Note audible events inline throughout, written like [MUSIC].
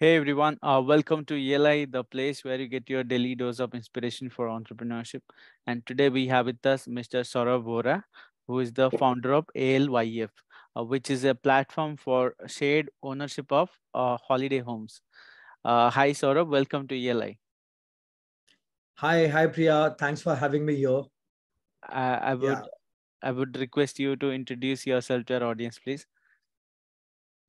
Hey everyone, uh, welcome to ELI, the place where you get your daily dose of inspiration for entrepreneurship. And today we have with us Mr. Saurav Vora, who is the founder of ALYF, uh, which is a platform for shared ownership of uh, holiday homes. Uh, hi Saurav, welcome to ELI. Hi, hi Priya. Thanks for having me here. I would yeah. I would request you to introduce yourself to our audience, please.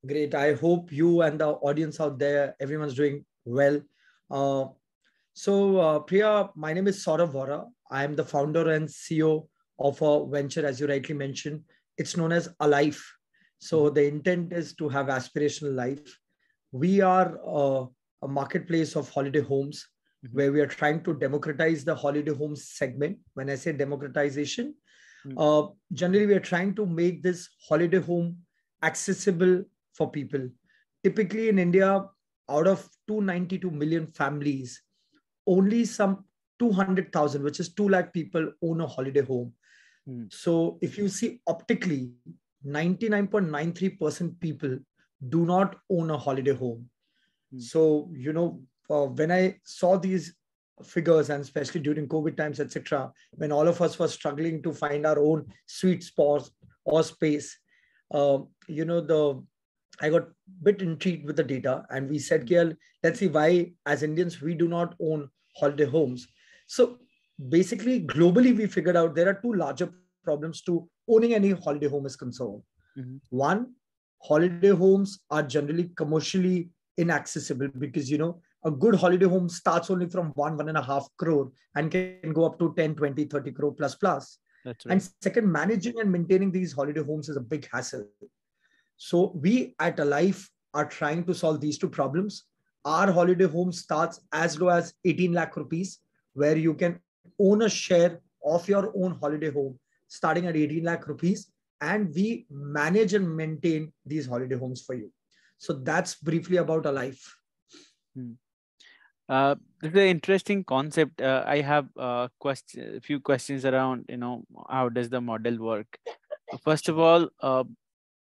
Great. I hope you and the audience out there, everyone's doing well. Uh, so, uh, Priya, my name is Saurav Vora. I am the founder and CEO of a venture, as you rightly mentioned. It's known as ALYF. So, mm-hmm. the intent is to have aspirational life. We are uh, a marketplace of holiday homes mm-hmm. where we are trying to democratize the holiday homes segment. When I say democratization, mm-hmm. generally we are trying to make this holiday home accessible for people. Typically in India, out of 292 million families, only some 200,000, which is 2 lakh people own a holiday home. Mm. So if you see optically, 99.93% people do not own a holiday home. Mm. So, you know, uh, when I saw these figures and especially during COVID times, etc., when all of us were struggling to find our own sweet spot or space, uh, you know, the I got a bit intrigued with the data and we said, Kiel, let's see why as Indians, we do not own holiday homes. So basically, globally, we figured out there are two larger problems to owning any holiday home is concerned. Mm-hmm. One, holiday homes are generally commercially inaccessible because, you know, a good holiday home starts only from one, one and a half crore and can go up to 10, 20, 30 crore plus plus. Right. And second, managing and maintaining these holiday homes is a big hassle. So we at ALYF are trying to solve these two problems. Our holiday home starts as low as 18 lakh rupees, where you can own a share of your own holiday home starting at 18 lakh rupees. And we manage and maintain these holiday homes for you. So that's briefly about ALYF. Hmm. Uh, this is an interesting concept. Uh, I have a uh, question, a few questions around, you know, how does the model work? First of all, uh,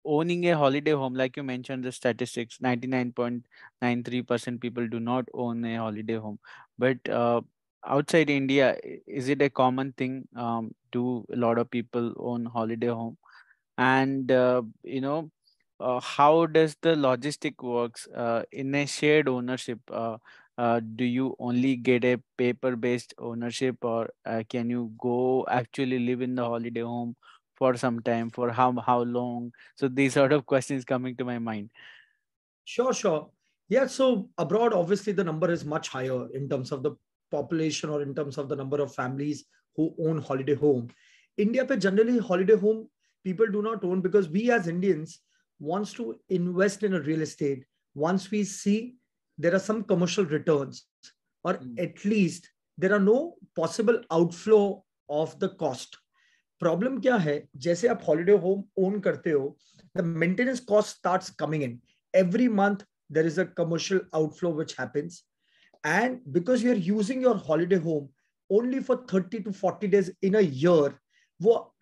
owning a holiday home, like you mentioned the statistics, 99.93% people do not own a holiday home. But uh, outside India, is it a common thing? Um, do a lot of people own holiday home? And, uh, you know, uh, how does the logistic works uh, in a shared ownership? Uh, uh, do you only get a paper based ownership or can you go actually live in the holiday home for some time for how how long? So these sort of questions coming to my mind. Sure sure. Yeah so abroad obviously the number is much higher in terms of the population or in terms of the number of families who own holiday home. India pe generally holiday home people do not own because we as indians wants to invest in a real estate. Once we see there are some commercial returns or mm. at least there are no possible outflow of the cost problem क्या है जैसे आप holiday home own करते हो the maintenance cost starts coming in every month there is a commercial outflow which happens and because you are using your holiday home only for 30 to 40 days in a year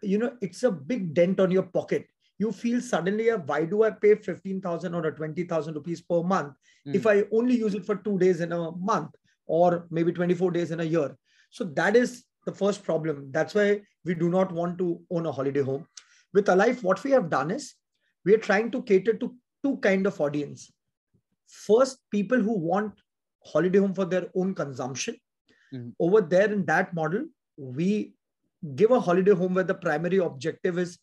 you know it's a big dent on your pocket you feel suddenly why do i pay 15000 or 20000 rupees per month mm. if i only use it for 2 days in a month or maybe 24 days in a year so that is the first problem. That's why we do not want to own a holiday home. With ALYF, what we have done is we are trying to cater to two kind of audience. First, people who want holiday home for their own consumption. Mm-hmm. Over there in that model, we give a holiday home where the primary objective is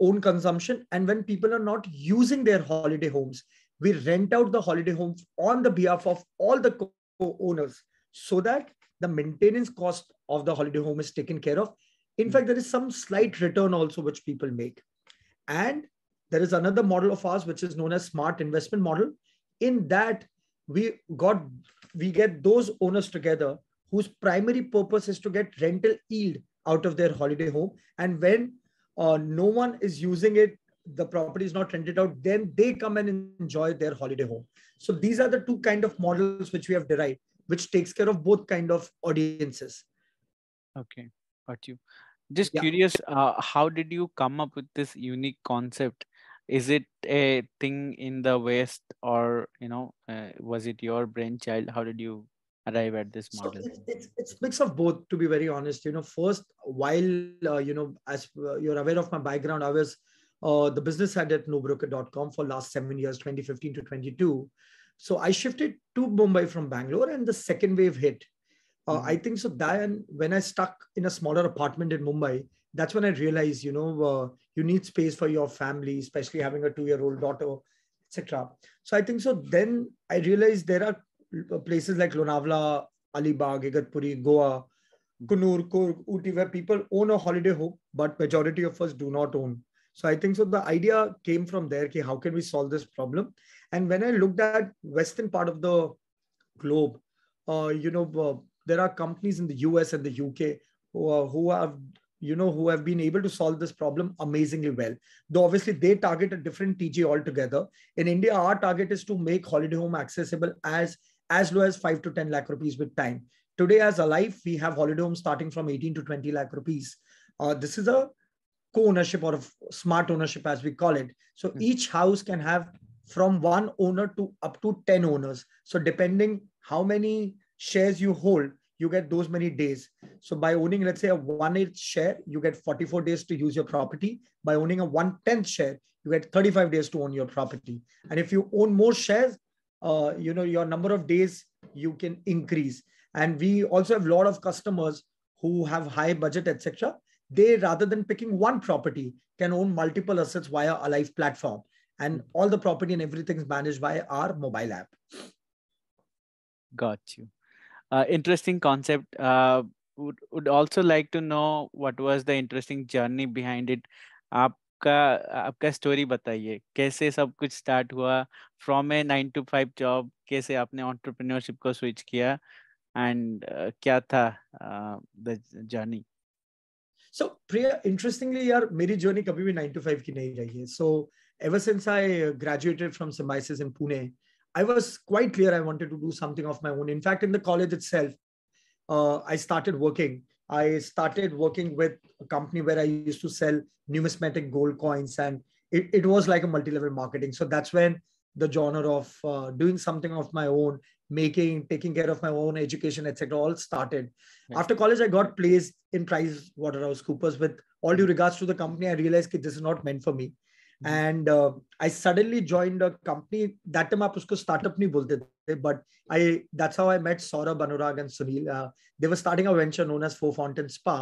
own consumption. And when people are not using their holiday homes, we rent out the holiday homes on the behalf of all the co-owners so that the maintenance cost of the holiday home is taken care of. In hmm. fact, there is some slight return also which people make. And there is another model of ours which is known as smart investment model. In that, we got we get those owners together whose primary purpose is to get rental yield out of their holiday home. And when uh, no one is using it, the property is not rented out, then they come and enjoy their holiday home. So these are the two kind of models which we have derived which takes care of both kind of audiences okay got you. Just yeah. curious uh, how did you come up with this unique concept? Is it a thing in the west or you know uh, was it your brainchild? How did you arrive at this model? so it's, it's, mix of both to be very honest you know. First while uh, you know as uh, you're aware of my background i was uh, the business head at nobroker.com for last seven years 2015 to 22 so i shifted to mumbai from bangalore and the second wave hit uh, mm-hmm. i think so then when i stuck in a smaller apartment in mumbai that's when I realized, you know, uh, you need space for your family, especially having a two-year-old daughter, etc. So I think so. Then I realized there are places like Lonavala, Alibag, Igatpuri, Goa, Coonoor, Coorg, Ooty, where people own a holiday home, but majority of us do not own. So I think so. The idea came from there. Okay, how can we solve this problem? And when I looked at western part of the globe, uh, you know, uh, there are companies in the US and the UK who, uh, who have you know who have been able to solve this problem amazingly well. Though obviously they target a different tg altogether. In india our target is to make holiday home accessible as as low as 5 to 10 lakh rupees with time. Today as ALYF we have holiday homes starting from 18 to 20 lakh rupees. Uh, this is a co-ownership or a smart ownership as we call it. So mm-hmm. each house can have from one owner to up to 10 owners. So depending how many shares you hold you get those many days. So by owning, let's say a one eighth share, you get 44 days to use your property. By owning a one tenth share, you get 35 days to own your property. And if you own more shares, uh, you know your number of days you can increase. And we also have a lot of customers who have high budget, etc. They rather than picking one property, can own multiple assets via a live platform, and all the property and everything is managed by our mobile app. Got you uh, interesting concept. Uh, would would also like to know what was the interesting journey behind it. आपका आपका story बताइए कैसे सब कुछ start हुआ from a nine to five job कैसे आपने entrepreneurship को स्विच किया एंड uh, क्या था the journey so Priya interestingly यार मेरी जर्नी कभी भी 9 to 5 की नहीं रही है so ever since I graduated from Symbiosis in Pune I was quite clear I wanted to do something of my own. In fact, in the college itself, uh, I started working. I started working with a company where I used to sell numismatic gold coins, and it, it was like a multi level marketing. So that's when the genre of uh, doing something of my own, making, taking care of my own education, etc., all started. Yeah. After college, I got placed in Price Waterhouse Coopers. With all due regards to the company, I realized that this is not meant for me. And I suddenly joined a company that time आप उसको startup नहीं बोलते थे but I that's how I met Saurabh Anurag and Sunil they were starting a venture known as four fountain spa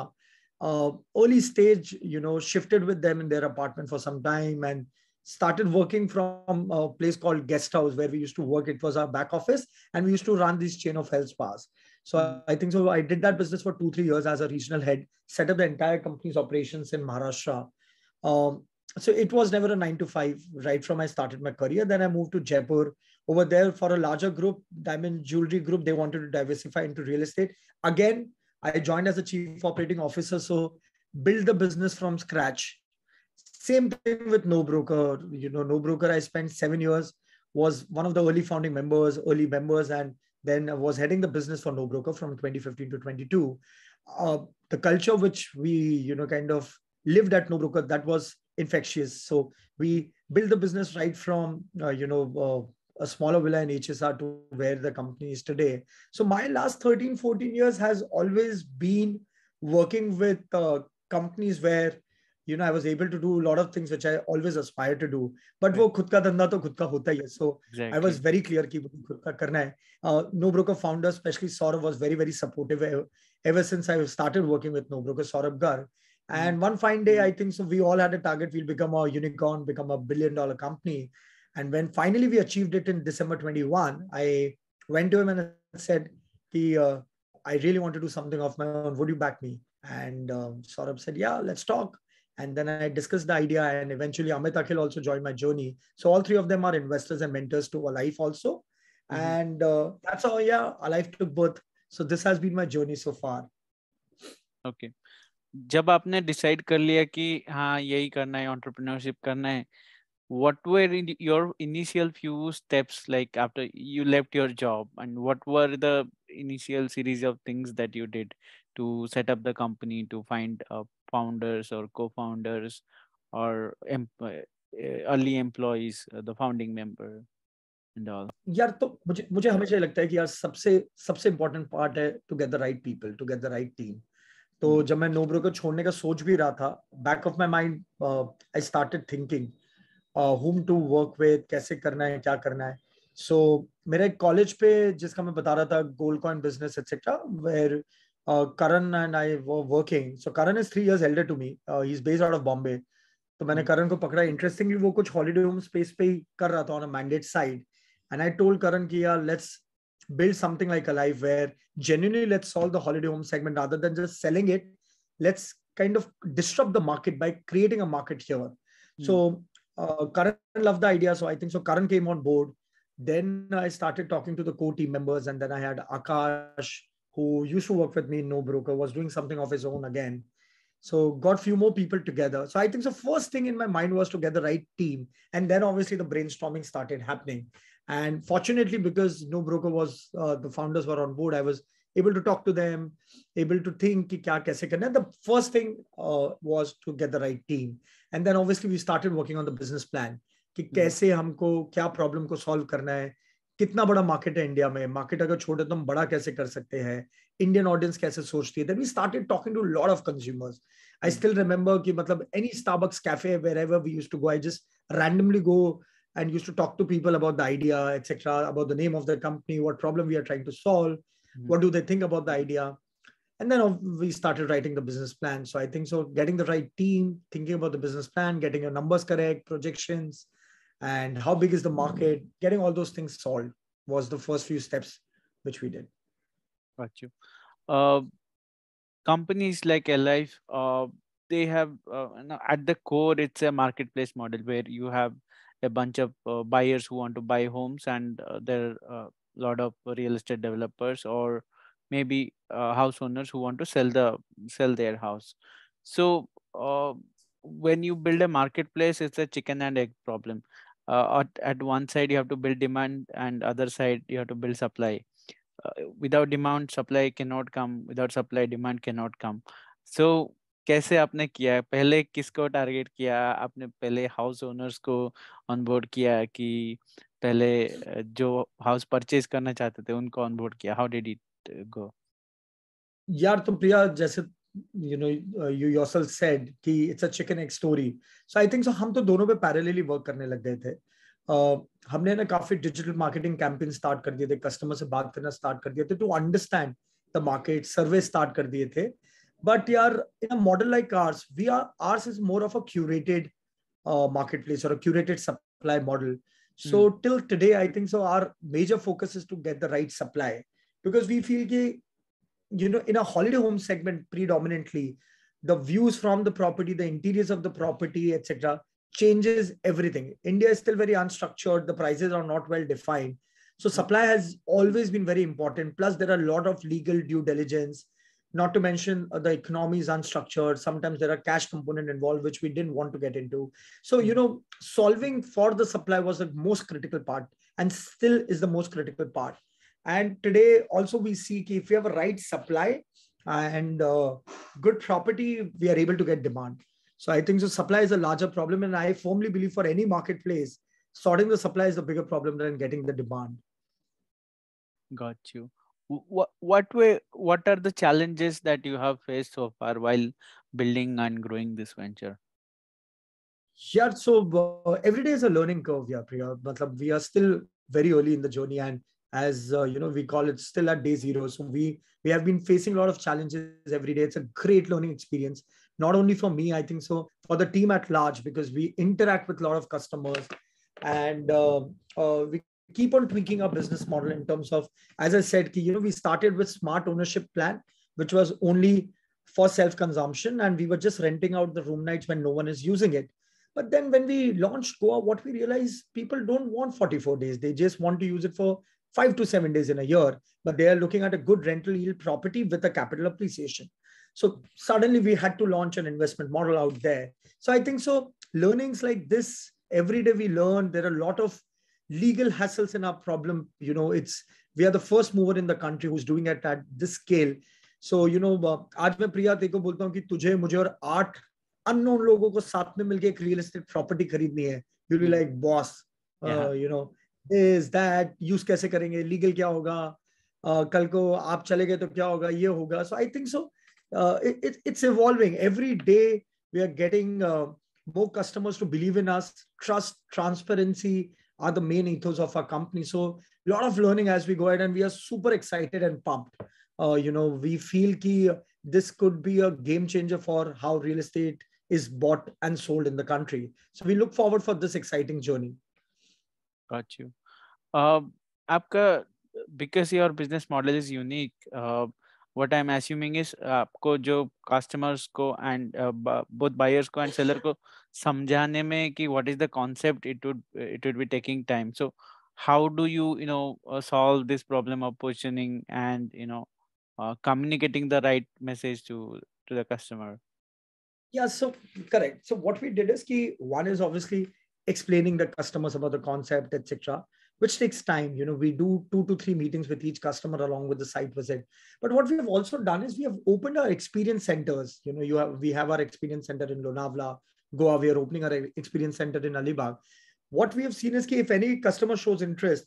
uh, early stage, you know, shifted with them in their apartment for some time and started working from a place called Guest House where we used to work. It was our back office and we used to run this chain of health spas. So mm. I think so. I did that business for two, three years as a regional head, set up the entire company's operations in Maharashtra. Um, so it was never a nine to five right from I started my career. Then I moved to Jaipur. Over there for a larger group, Diamond Jewelry Group, they wanted to diversify into real estate. Again, I joined as a chief operating officer. So build the business from scratch. Same thing with No Broker. You know, No Broker, I spent seven years, was one of the early founding members, early members, and then was heading the business for No Broker from 2015 to 22. Uh, the culture which we, you know, kind of lived at No Broker, that was infectious. So we build the business right from uh, you know uh, a smaller villa in HSR to where the company is today. So my last 13, 14 years has always been working with uh, companies where you know I was able to do a lot of things which I always aspire to do. But right. वो खुद का धंधा तो खुद का होता ही है. So exactly. I was very clear कि खुद का करना है. Uh, no Broker founder, especially Saurabh, was very very supportive ever, ever since I started working with No Broker. Saurabh Gar and one fine day, I think so. We all had a target. We'll become a unicorn, become a billion dollar company. And when finally we achieved it in December 21, I went to him and said, he, uh, I really want to do something of my own. Would you back me? And um, Saurabh said, Yeah, let's talk. And then I discussed the idea, and eventually Amit Akhil also joined my journey. So all three of them are investors and mentors to ALYF also. Mm-hmm. And uh, that's how, yeah, ALYF took birth. So this has been my journey so far. Okay. जब आपने decide कर लिया कि हाँ यही करना है entrepreneurship करना है what were your initial few steps like after you left your job and what were the initial series of things that you did to set up the company to find founders और को founders और early employees the founding member यार तो मुझे मुझे हमेशा लगता है कि यार सबसे सबसे इम्पोर्टेंट पार्ट है to get the right people to get the right team तो जब मैं नोब्रो को छोड़ने का सोच भी रहा था back of my mind I started thinking home to work with कैसे करना है क्या करना है। सो so, मेरे कॉलेज पे जिसका मैं बता रहा था gold coin business etcetera where Karan and I working so Karan is three years elder to me he is based out of Bombay तो मैंने करण hmm. को पकड़ा। इंटरेस्टिंगली वो कुछ हॉलीडे होम स्पेस पे ही कर रहा था on a mandate side and I told Karan कि यार let's build something like ALYF where genuinely let's solve the holiday home segment rather than just selling it. Let's kind of disrupt the market by creating a market here. Mm. So uh, Karan loved the idea. So I think so Karan came on board. Then I started talking to the core team members, and then I had Akash, who used to work with me in No Broker, was doing something of his own again. So got few more people together. So I think the first thing in my mind was to get the right team, and then obviously the brainstorming started happening. And fortunately, because No Broker was uh, the founders were on board, I was able to talk to them, able to think ki kya kaise karna. The first thing uh, was to get the right team, and then obviously we started working on the business plan. कि कैसे हमको क्या problem को solve करना है कितना बड़ा market है इंडिया में मार्केट अगर छोटे तो हम बड़ा कैसे कर सकते हैं इंडियन ऑडियंस कैसे सोचती है then we started talking to lot of consumers I still remember कि मतलब any Starbucks cafe where ever we use to go I just randomly go and used to talk to people about the idea etc about the name of the company what problem we are trying to solve mm-hmm. what do they think about the idea. And then we started writing the business plan. So i think so getting the right team thinking about the business plan getting your numbers correct projections and how big is the market getting all those things solved was the first few steps which we did. Got you. Uh, companies like ALYF uh, they have uh, at the core it's a marketplace model where you have a bunch of uh, buyers who want to buy homes and uh, there are a lot of real estate developers or maybe uh, house owners who want to sell the sell their house. So when you build a marketplace it's a chicken and egg problem. Uh, at, at one side you have to build demand and other side you have to build supply. Uh, without demand supply cannot come. Without supply demand cannot come. So कैसे आपने किया? पहले किसको target किया? आपने पहले house owners को on board किया कि पहले जो हाउस परचेज करना चाहते थे उनको ऑन बोर्ड किया? How did it go? यार तो प्रिया जैसे know uh, you yourself said कि it's a chicken egg story so I think so हम तो दोनों पे parallelly work करने लग गए थे। uh, हमने ना काफ़ी डिजिटल मार्केटिंग कैंपेन स्टार्ट कर दिए थे कस्टमर से बात करना स्टार्ट कर दिए थे to understand the market survey start कर दिए थे। But yeah, in a model like ours, we are ours is more of a curated uh, marketplace or a curated supply model. Hmm. So mm. till today, I think so. Our major focus is to get the right supply because we feel that you know in a holiday home segment predominantly, the views from the property, the interiors of the property, etc., changes everything. India is still very unstructured. The prices are not well defined. So hmm. supply has always been very important. Plus, there are a lot of legal due diligence, not to mention uh, the economy is unstructured. Sometimes there are cash component involved, which we didn't want to get into. So you know, solving for the supply was the most critical part, and still is the most critical part. And today also we see if we have a right supply and uh, good property, we are able to get demand. So I think the supply is a larger problem. And I firmly believe for any marketplace, sorting the supply is a bigger problem than getting the demand. Got you. What what way what are the challenges that you have faced so far while building and growing this venture? Yeah, so uh, every day is a learning curve, yeah, Priya. But we are still very early in the journey, and as uh, you know we call it still at day zero so we we have been facing a lot of challenges every day it's a great learning experience not only for me i think so for the team at large because we interact with a lot of customers and uh, uh, we keep on tweaking our business model in terms of as i said you know we started with smart ownership plan which was only for self consumption and we were just renting out the room nights when no one is using it but then when we launched Goa, what we realized people don't want 44 days. They just want to use it for five to seven days in a year, but they are looking at a good rental yield property with a capital appreciation. So suddenly we had to launch an investment model out there. So I think so learnings like this, every day we learn, there are a lot of legal hassles in our problem. You know, it's, we are the first mover in the country who's doing it at this scale. So, you know, आज मैं प्रिया तेको बोलता हूँ कि तुझे मुझे और आठ अननोन लोगों को साथ में मिलके एक रियल एस्टेट प्रॉपर्टी खरीदनी है you be like boss you know is that use कैसे करेंगे लीगल क्या होगा uh, कल को आप चले गए तो क्या होगा ये होगा so I think so it's evolving every day we are getting more customers to believe in us trust transparency are the main ethos of our company so a lot of learning as we go ahead and we are super excited and pumped uh, you know we feel ki this could be a game changer for how real estate is bought and sold in the country so we look forward for this exciting journey got you uh, आपका because your business model is unique uh, what i'm assuming is आपको जो customers को and uh, both buyers को and seller को समझाने में कि what is the concept it would it would be taking time so how do you you know uh, solve this problem of positioning and you know uh, communicating the right message to to the customer yeah so correct so what we did is key one is obviously explaining the customers about the concept etc which takes time. You know, we do two to three meetings with each customer along with the site visit. But what we have also done is we have opened our experience centers. You know, you have we have our experience center in Lonavla, Goa. We are opening our experience center in Alibag. What we have seen is if any customer shows interest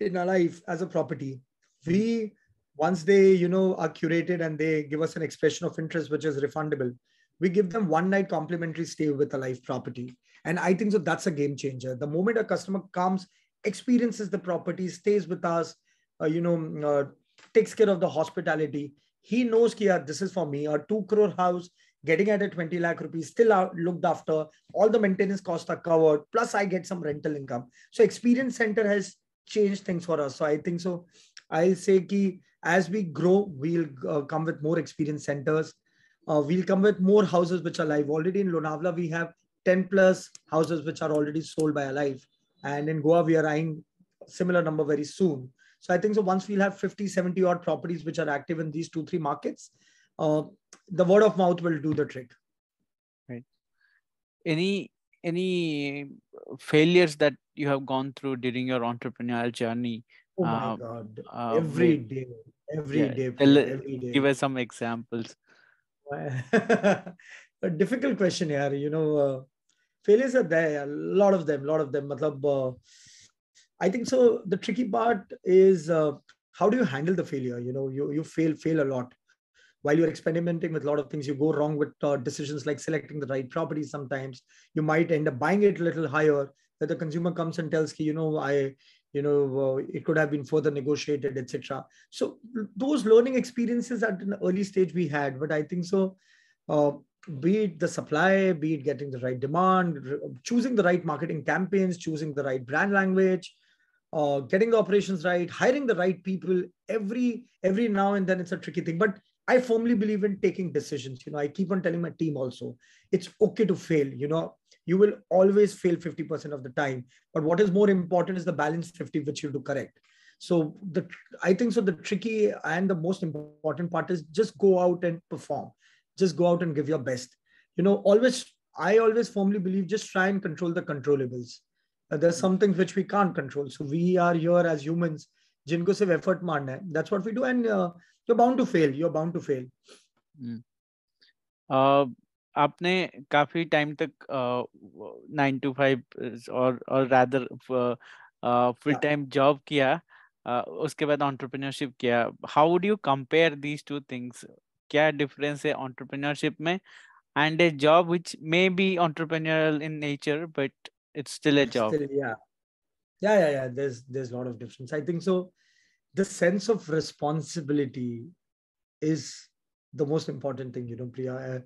in our life as a property, we once they you know are curated and they give us an expression of interest which is refundable we give them one night complimentary stay with a life property and i think so that's a game changer the moment a customer comes experiences the property, stays with us, uh, you know, uh, takes care of the hospitality. He knows that this is for me. A two crore house getting at a 20 lakh rupees, still looked after. All the maintenance costs are covered. Plus, I get some rental income. So, experience center has changed things for us. So, I think so. I'll say that as we grow, we'll uh, come with more experience centers. Uh, we'll come with more houses which are live. Already in Lonavla, we have 10 plus houses which are already sold by ALYF. And in Goa, we are eyeing similar number very soon. So I think so once we'll have 50, 70 odd properties which are active in these two, three markets, uh, the word of mouth will do the trick. Right. Any any failures that you have gone through during your entrepreneurial journey? Oh my uh, God. Uh, every day, every yeah, day, every day. Give us some examples. [LAUGHS] a difficult question here. You know, uh, failures are there a lot of them a lot of them. Matlab, uh, i think so the tricky part is uh, how do you handle the failure? You know you, you fail fail a lot. While you're experimenting with a lot of things you go wrong with uh, decisions like selecting the right property sometimes. You might end up buying it a little higher that the consumer comes and tells you know i you know uh, it could have been further negotiated etc so those learning experiences at an early stage we had but i think so uh, be it the supply, be it getting the right demand, choosing the right marketing campaigns, choosing the right brand language, uh, getting the operations right, hiring the right people. Every every now and then it's a tricky thing, but I firmly believe in taking decisions. You know, I keep on telling my team also, it's okay to fail. You know, you will always fail 50% of the time, but what is more important is the balance 50 which you do correct. So the I think so. The tricky and the most important part is just go out and perform just go out and give your best you know always i always firmly believe just try and control the controllables uh, there's some things which we can't control so we are here as humans जिनको सिर्फ effort मारना है that's what we do and you are bound to fail you are bound to fail आपने काफी time तक nine to five और और rather full time job किया uh, उसके बाद एंटरप्रेन्योरशिप किया how would you compare these two things क्या डिफरेंस है एंटरप्रेन्योरशिप में and a job which may be entrepreneurial in nature but it's still a job still, yeah yeah yeah yeah there's there's a lot of difference i think so the sense of responsibility is the most important thing you know priya uh,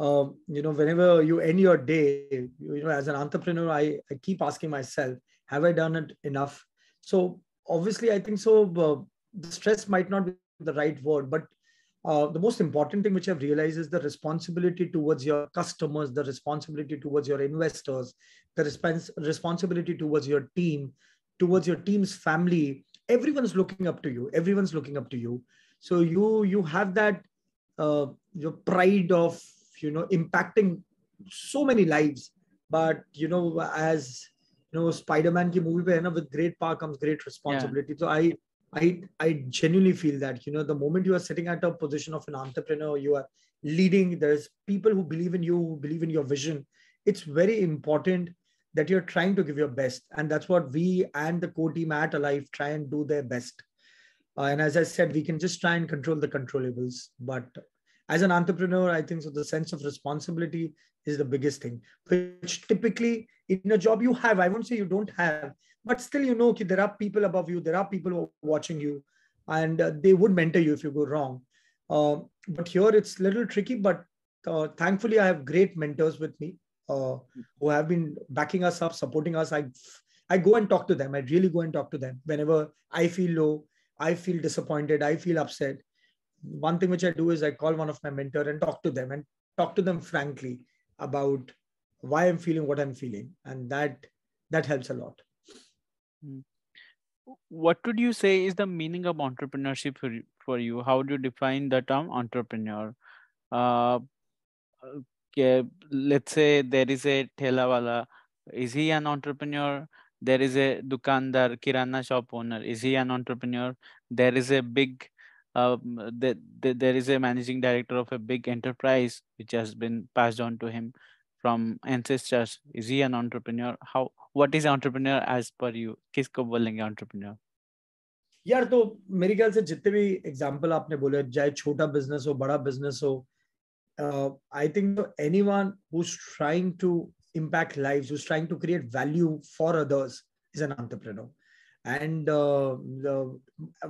um, you know whenever you end your day you, you know as an entrepreneur I, I keep asking myself have i done it enough so obviously i think so uh, the stress might not be the right word but uh, the most important thing which I've realized is the responsibility towards your customers, the responsibility towards your investors, the respons- responsibility towards your team, towards your team's family. Everyone's looking up to you. Everyone's looking up to you. So you you have that uh, your pride of you know impacting so many lives. But you know, as you know, Spider-Man ki movie pe hai na, with great power comes great responsibility. Yeah. So I I, I genuinely feel that, you know, the moment you are sitting at a position of an entrepreneur, you are leading there's people who believe in you who believe in your vision. It's very important that you're trying to give your best. And that's what we and the core team at ALYF try and do their best. Uh, and as i said we can just try and control the controllables. But as an entrepreneur i think so the sense of responsibility is the biggest thing which typically in a job you have i won't say you don't have but still you know there are people above you there are people who are watching you and uh, they would mentor you if you go wrong uh, but here it's a little tricky, but uh, thankfully I have great mentors with me uh, who have been backing us up, supporting us. I I go and talk to them. I really go and talk to them whenever I feel low, I feel disappointed, I feel upset. One thing which I do is I call one of my mentor and talk to them and talk to them frankly about why I'm feeling what I'm feeling, and that that helps a lot. Hmm. What would you say is the meaning of entrepreneurship for you? for you? How do you define the term entrepreneur? Uh, okay, let's say there is a thelawala. Is he an entrepreneur? There is a dukandar, kirana shop owner. Is he an entrepreneur? There is a big, uh, the, the, there is a managing director of a big enterprise which has been passed on to him from ancestors. Is he an entrepreneur? How? What is entrepreneur as per you? किसको बोलेंगे entrepreneur? यार तो मेरे ख्याल से जितने भी example आपने बोले चाहे छोटा बिज़नेस हो बड़ा बिज़नेस हो I think anyone trying to lives who's trying to create value for others is an entrepreneur and uh, the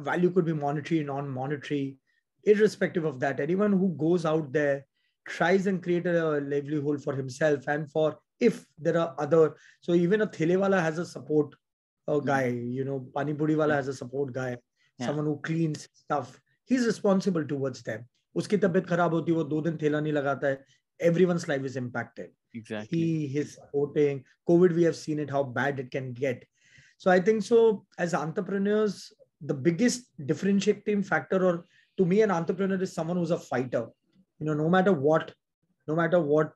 value could be monetary non-monetary irrespective of that anyone who goes out there tries and create a livelihood for himself and for if there are other so even a thelewala has a support a guy, you know, Pani Puri wala has a support guy, yeah. someone who cleans stuff. He's responsible towards them. उसकी तबीयत खराब होती है वो दो दिन थैला नहीं लगाता है everyone's life is impacted exactly he is supporting covid we have seen it how bad it can get so i think so as entrepreneurs the biggest differentiating factor or to me an entrepreneur is someone who's a fighter you know no matter what no matter what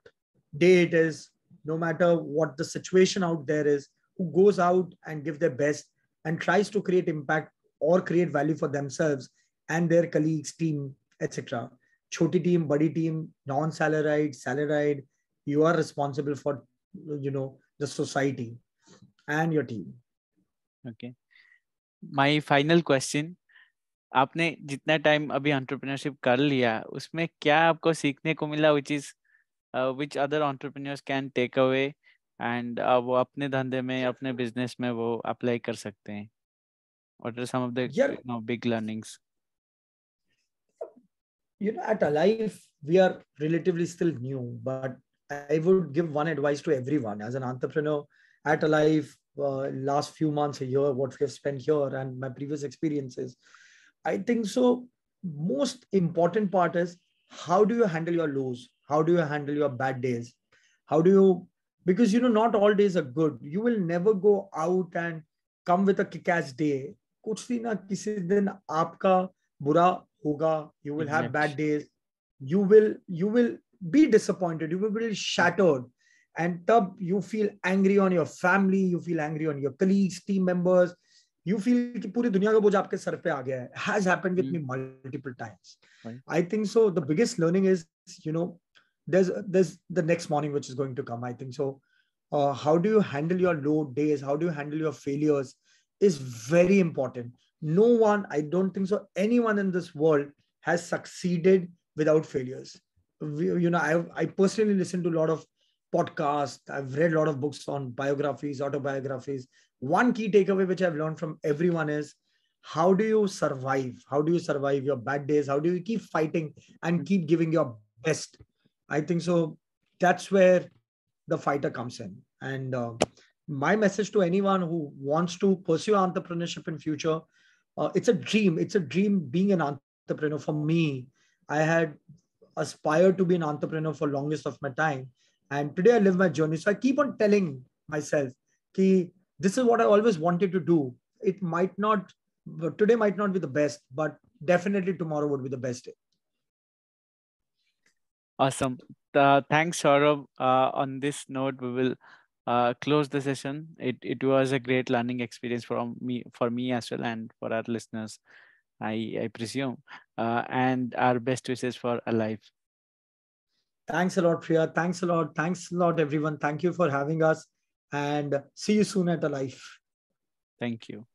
day it is no matter what the situation out there is who goes out and give their best and tries to create impact or create value for themselves and their colleagues, team, etc. Choti team, buddy team, non-salaried, salaried, you are responsible for you know the society and your team. Okay. My final question आपने जितना time अभी entrepreneurship कर लिया उसमें क्या आपको सीखने को मिला which is which other entrepreneurs can take away and वो अपने धंधे में अपने बिज़नेस में वो अप्लाई कर सकते हैं? What are some of the know big learnings you know at Alive we are relatively still new but I would give one advice to everyone as an entrepreneur at Alive last few months here what we have spent here and my previous experiences i think so most important part is how do you handle your lows how do you handle your bad days how do you because you know not all days are good you will never go out and come with a kick-ass day कुछ भी ना किसी दिन आपका बुरा होगा you will have bad days you will you will be disappointed you will be shattered and tab you feel angry on your family you feel angry on your colleagues team members you feel कि पूरी दुनिया का बोझ आपके sir पे आ गया है has happened with mm. me multiple times right. i think so the biggest learning is you know there's there's the next morning which is going to come i think so uh, how do you handle your low days how do you handle your failures is very important no one i don't think so anyone in this world has succeeded without failures we, you know I, I personally listen to a lot of podcasts i've read a lot of books on biographies autobiographies one key takeaway which i've learned from everyone is how do you survive how do you survive your bad days how do you keep fighting and keep giving your best I think so. That's where the fighter comes in. And uh, my message to anyone who wants to pursue entrepreneurship in future, uh, it's a dream. It's a dream being an entrepreneur. For me, I had aspired to be an entrepreneur for longest of my time, and today I live my journey. So I keep on telling myself, "Ki this is what I always wanted to do." It might not, today might not be the best, but definitely tomorrow would be the best day. Awesome. Uh, thanks, Saurabh. Uh, on this note, we will uh, close the session. It it was a great learning experience for me for me as well and for our listeners. I I presume. Uh, and our best wishes for ALYF. Thanks a lot, Priya. Thanks a lot. Thanks a lot, everyone. Thank you for having us and see you soon at ALYF. Thank you.